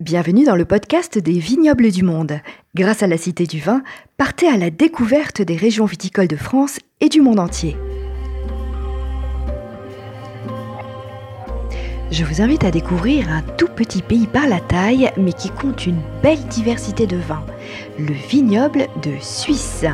Bienvenue dans le podcast des vignobles du monde. Grâce à la Cité du Vin, partez à la découverte des régions viticoles de France et du monde entier. Je vous invite à découvrir un tout petit pays par la taille, mais qui compte une belle diversité de vins, le vignoble de Suisse.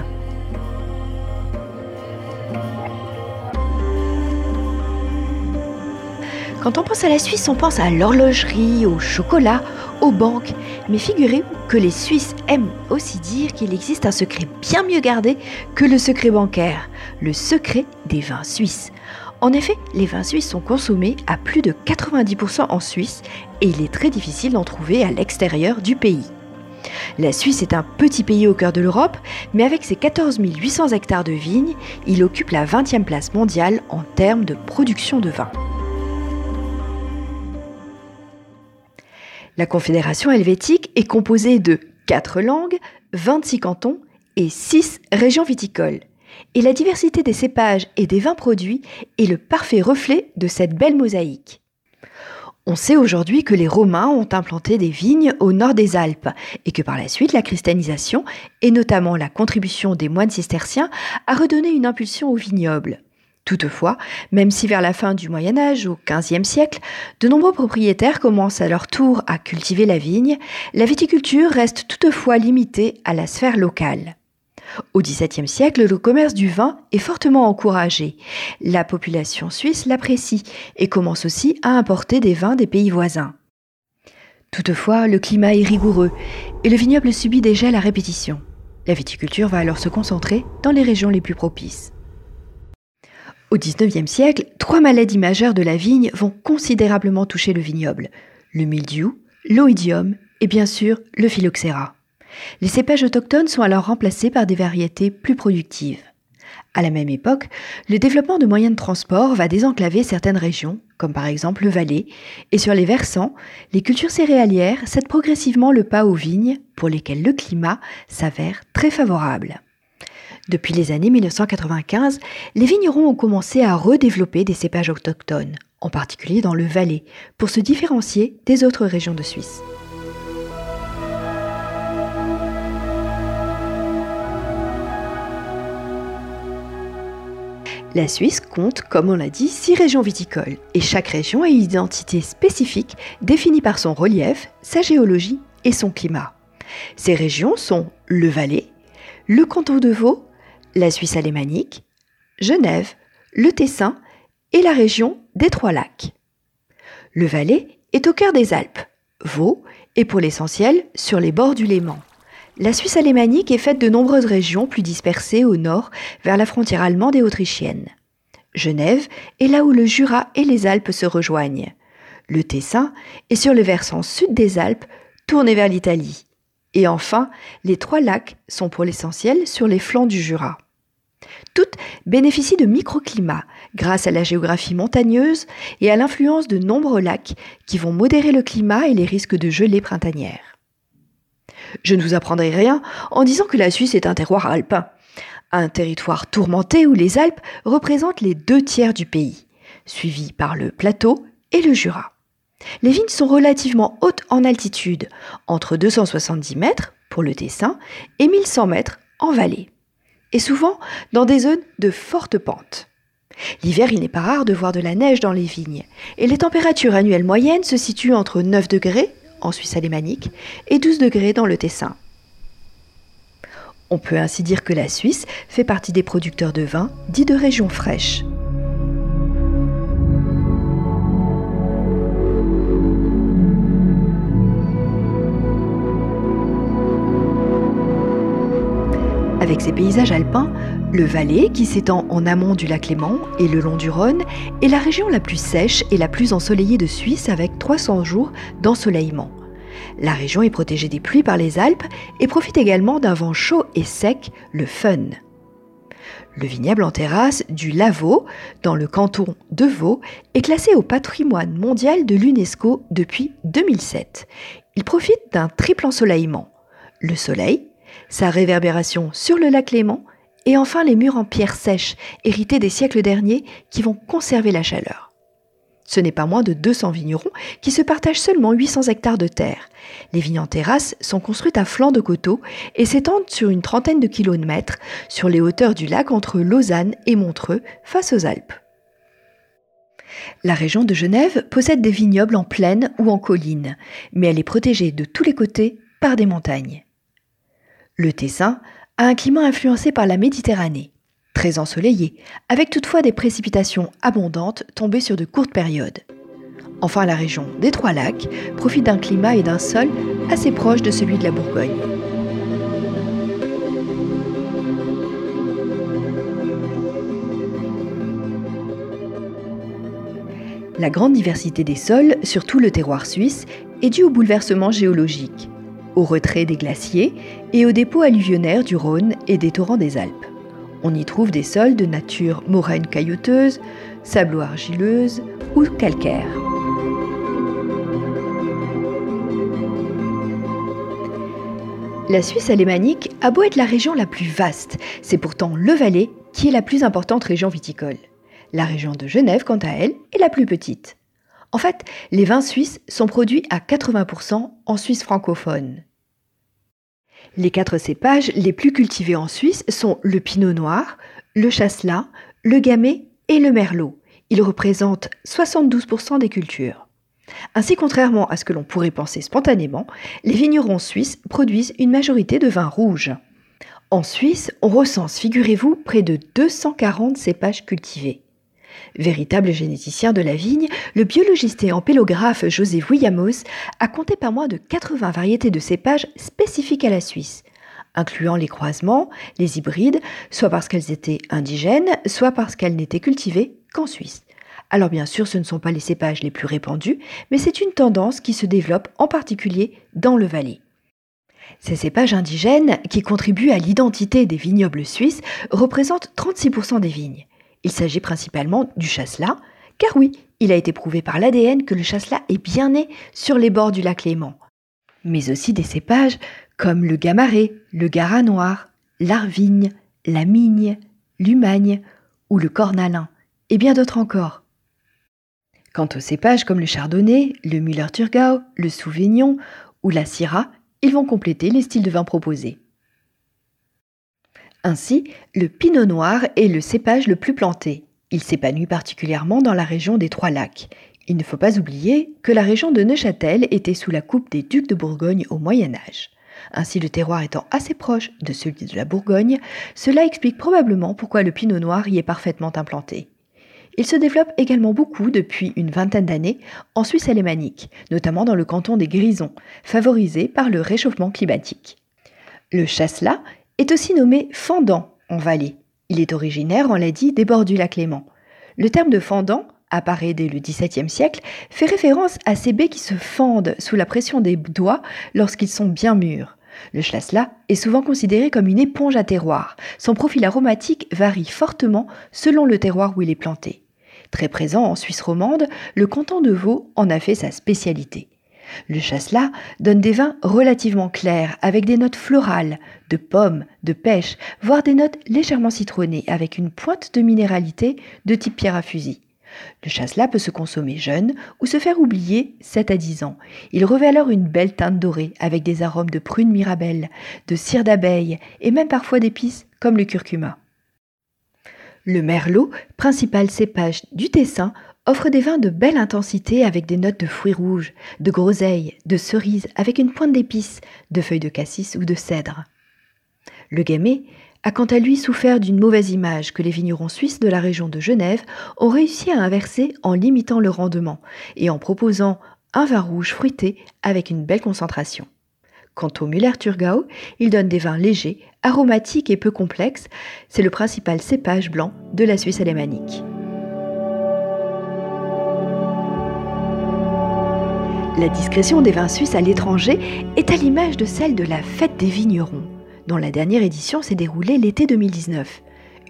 Quand on pense à la Suisse, on pense à l'horlogerie, au chocolat, aux banques. Mais figurez-vous que les Suisses aiment aussi dire qu'il existe un secret bien mieux gardé que le secret bancaire, le secret des vins suisses. En effet, les vins suisses sont consommés à plus de 90% en Suisse et il est très difficile d'en trouver à l'extérieur du pays. La Suisse est un petit pays au cœur de l'Europe, mais avec ses 14 800 hectares de vignes, il occupe la 20e place mondiale en termes de production de vin. La Confédération helvétique est composée de 4 langues, 26 cantons et 6 régions viticoles. Et la diversité des cépages et des vins produits est le parfait reflet de cette belle mosaïque. On sait aujourd'hui que les Romains ont implanté des vignes au nord des Alpes et que par la suite la christianisation, et notamment la contribution des moines cisterciens, a redonné une impulsion au vignoble. Toutefois, même si vers la fin du Moyen Âge, au XVe siècle, de nombreux propriétaires commencent à leur tour à cultiver la vigne, la viticulture reste toutefois limitée à la sphère locale. Au XVIIe siècle, le commerce du vin est fortement encouragé. La population suisse l'apprécie et commence aussi à importer des vins des pays voisins. Toutefois, le climat est rigoureux et le vignoble subit des gels à répétition. La viticulture va alors se concentrer dans les régions les plus propices. Au XIXe siècle, trois maladies majeures de la vigne vont considérablement toucher le vignoble le mildiou, l'oïdium et bien sûr le phylloxéra. Les cépages autochtones sont alors remplacés par des variétés plus productives. À la même époque, le développement de moyens de transport va désenclaver certaines régions, comme par exemple le Valais, et sur les versants, les cultures céréalières cèdent progressivement le pas aux vignes, pour lesquelles le climat s'avère très favorable. Depuis les années 1995, les vignerons ont commencé à redévelopper des cépages autochtones, en particulier dans le Valais, pour se différencier des autres régions de Suisse. La Suisse compte, comme on l'a dit, six régions viticoles, et chaque région a une identité spécifique définie par son relief, sa géologie et son climat. Ces régions sont le Valais, le canton de Vaud, la Suisse alémanique, Genève, le Tessin et la région des Trois Lacs. Le Valais est au cœur des Alpes, Vaud est pour l'essentiel sur les bords du Léman. La Suisse alémanique est faite de nombreuses régions plus dispersées au nord vers la frontière allemande et autrichienne. Genève est là où le Jura et les Alpes se rejoignent. Le Tessin est sur le versant sud des Alpes, tourné vers l'Italie. Et enfin, les trois lacs sont pour l'essentiel sur les flancs du Jura. Toutes bénéficient de microclimats grâce à la géographie montagneuse et à l'influence de nombreux lacs qui vont modérer le climat et les risques de gelée printanière. Je ne vous apprendrai rien en disant que la Suisse est un terroir alpin, un territoire tourmenté où les Alpes représentent les deux tiers du pays, suivis par le plateau et le Jura. Les vignes sont relativement hautes en altitude, entre 270 mètres pour le Tessin et 1100 mètres en vallée, et souvent dans des zones de forte pente. L'hiver, il n'est pas rare de voir de la neige dans les vignes, et les températures annuelles moyennes se situent entre 9 degrés en Suisse alémanique et 12 degrés dans le Tessin. On peut ainsi dire que la Suisse fait partie des producteurs de vin dits de régions fraîches. Avec ses paysages alpins, le Valais, qui s'étend en amont du lac Léman et le long du Rhône, est la région la plus sèche et la plus ensoleillée de Suisse avec 300 jours d'ensoleillement. La région est protégée des pluies par les Alpes et profite également d'un vent chaud et sec, le Fun. Le vignoble en terrasse du Lavaux, dans le canton de Vaud, est classé au patrimoine mondial de l'UNESCO depuis 2007. Il profite d'un triple ensoleillement. Le soleil, sa réverbération sur le lac Léman, et enfin les murs en pierre sèche, hérités des siècles derniers, qui vont conserver la chaleur. Ce n'est pas moins de 200 vignerons qui se partagent seulement 800 hectares de terre. Les vignes en terrasse sont construites à flanc de coteaux et s'étendent sur une trentaine de kilomètres sur les hauteurs du lac entre Lausanne et Montreux face aux Alpes. La région de Genève possède des vignobles en plaine ou en colline, mais elle est protégée de tous les côtés par des montagnes. Le Tessin a un climat influencé par la Méditerranée, très ensoleillé, avec toutefois des précipitations abondantes tombées sur de courtes périodes. Enfin, la région des Trois Lacs profite d'un climat et d'un sol assez proche de celui de la Bourgogne. La grande diversité des sols, surtout le terroir suisse, est due au bouleversement géologique, au retrait des glaciers et aux dépôts alluvionnaires du Rhône et des torrents des Alpes. On y trouve des sols de nature moraine caillouteuse, sablo-argileuse ou calcaire. La Suisse alémanique a beau être la région la plus vaste, c'est pourtant le Valais qui est la plus importante région viticole. La région de Genève, quant à elle, est la plus petite. En fait, les vins suisses sont produits à 80% en Suisse francophone. Les quatre cépages les plus cultivés en Suisse sont le pinot noir, le chasselas, le gamay et le merlot. Ils représentent 72% des cultures. Ainsi, contrairement à ce que l'on pourrait penser spontanément, les vignerons suisses produisent une majorité de vins rouges. En Suisse, on recense, figurez-vous, près de 240 cépages cultivés. Véritable généticien de la vigne, le biologiste et ampélographe José Vuillamos a compté pas moins de 80 variétés de cépages spécifiques à la Suisse, incluant les croisements, les hybrides, soit parce qu'elles étaient indigènes, soit parce qu'elles n'étaient cultivées qu'en Suisse. Alors bien sûr, ce ne sont pas les cépages les plus répandus, mais c'est une tendance qui se développe en particulier dans le Valais. Ces cépages indigènes, qui contribuent à l'identité des vignobles suisses, représentent 36% des vignes. Il s'agit principalement du chasselas, car oui, il a été prouvé par l'ADN que le chasselas est bien né sur les bords du lac Léman. Mais aussi des cépages comme le gamaré, le gara noir, l'arvigne, la migne, l'humagne ou le cornalin, et bien d'autres encore. Quant aux cépages comme le chardonnay, le Müller-Thurgau, le Sauvignon ou la Syrah, ils vont compléter les styles de vin proposés. Ainsi, le pinot noir est le cépage le plus planté. Il s'épanouit particulièrement dans la région des Trois Lacs. Il ne faut pas oublier que la région de Neuchâtel était sous la coupe des ducs de Bourgogne au Moyen Âge. Ainsi, le terroir étant assez proche de celui de la Bourgogne, cela explique probablement pourquoi le pinot noir y est parfaitement implanté. Il se développe également beaucoup depuis une vingtaine d'années en Suisse alémanique, notamment dans le canton des Grisons, favorisé par le réchauffement climatique. Le chasselas est aussi nommé fendant en Valais. Il est originaire, on l'a dit, des bords du lac Léman. Le terme de fendant apparaît dès le XVIIe siècle, fait référence à ces baies qui se fendent sous la pression des doigts lorsqu'ils sont bien mûrs. Le chasselas est souvent considéré comme une éponge à terroir. Son profil aromatique varie fortement selon le terroir où il est planté. Très présent en Suisse romande, le canton de Vaud en a fait sa spécialité. Le chasselas donne des vins relativement clairs, avec des notes florales, de pommes, de pêche, voire des notes légèrement citronnées, avec une pointe de minéralité de type pierre à fusil. Le chasselas peut se consommer jeune ou se faire oublier 7 à 10 ans. Il revêt alors une belle teinte dorée avec des arômes de prune mirabelle, de cire d'abeille et même parfois d'épices comme le curcuma. Le merlot, principal cépage du Tessin, offre des vins de belle intensité avec des notes de fruits rouges, de groseilles, de cerises avec une pointe d'épices, de feuilles de cassis ou de cèdre. Le gamay a quant à lui souffert d'une mauvaise image que les vignerons suisses de la région de Genève ont réussi à inverser en limitant le rendement et en proposant un vin rouge fruité avec une belle concentration. Quant au Müller-Thurgau, il donne des vins légers, aromatiques et peu complexes. C'est le principal cépage blanc de la Suisse alémanique. La discrétion des vins suisses à l'étranger est à l'image de celle de la fête des vignerons, dont la dernière édition s'est déroulée l'été 2019.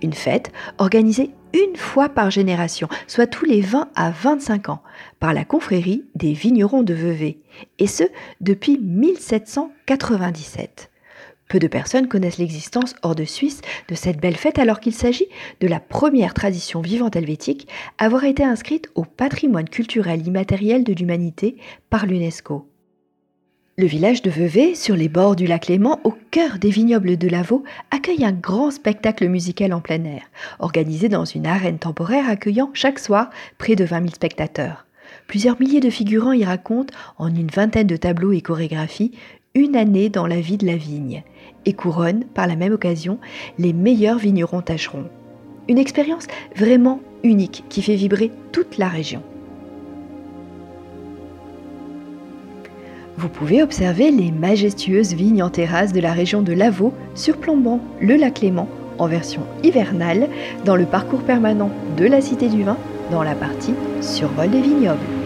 Une fête organisée une fois par génération, soit tous les 20 à 25 ans, par la confrérie des vignerons de Vevey, et ce depuis 1797. Peu de personnes connaissent l'existence hors de Suisse de cette belle fête alors qu'il s'agit de la première tradition vivante helvétique à avoir été inscrite au patrimoine culturel immatériel de l'humanité par l'UNESCO. Le village de Vevey, sur les bords du lac Léman, au cœur des vignobles de Lavaux, accueille un grand spectacle musical en plein air, organisé dans une arène temporaire accueillant chaque soir près de 20 000 spectateurs. Plusieurs milliers de figurants y racontent, en une vingtaine de tableaux et chorégraphies, une année dans la vie de la vigne, et couronnent, par la même occasion, les meilleurs vignerons tâcherons. Une expérience vraiment unique qui fait vibrer toute la région. Vous pouvez observer les majestueuses vignes en terrasse de la région de Lavaux surplombant le lac Léman en version hivernale dans le parcours permanent de la Cité du Vin dans la partie survol des vignobles.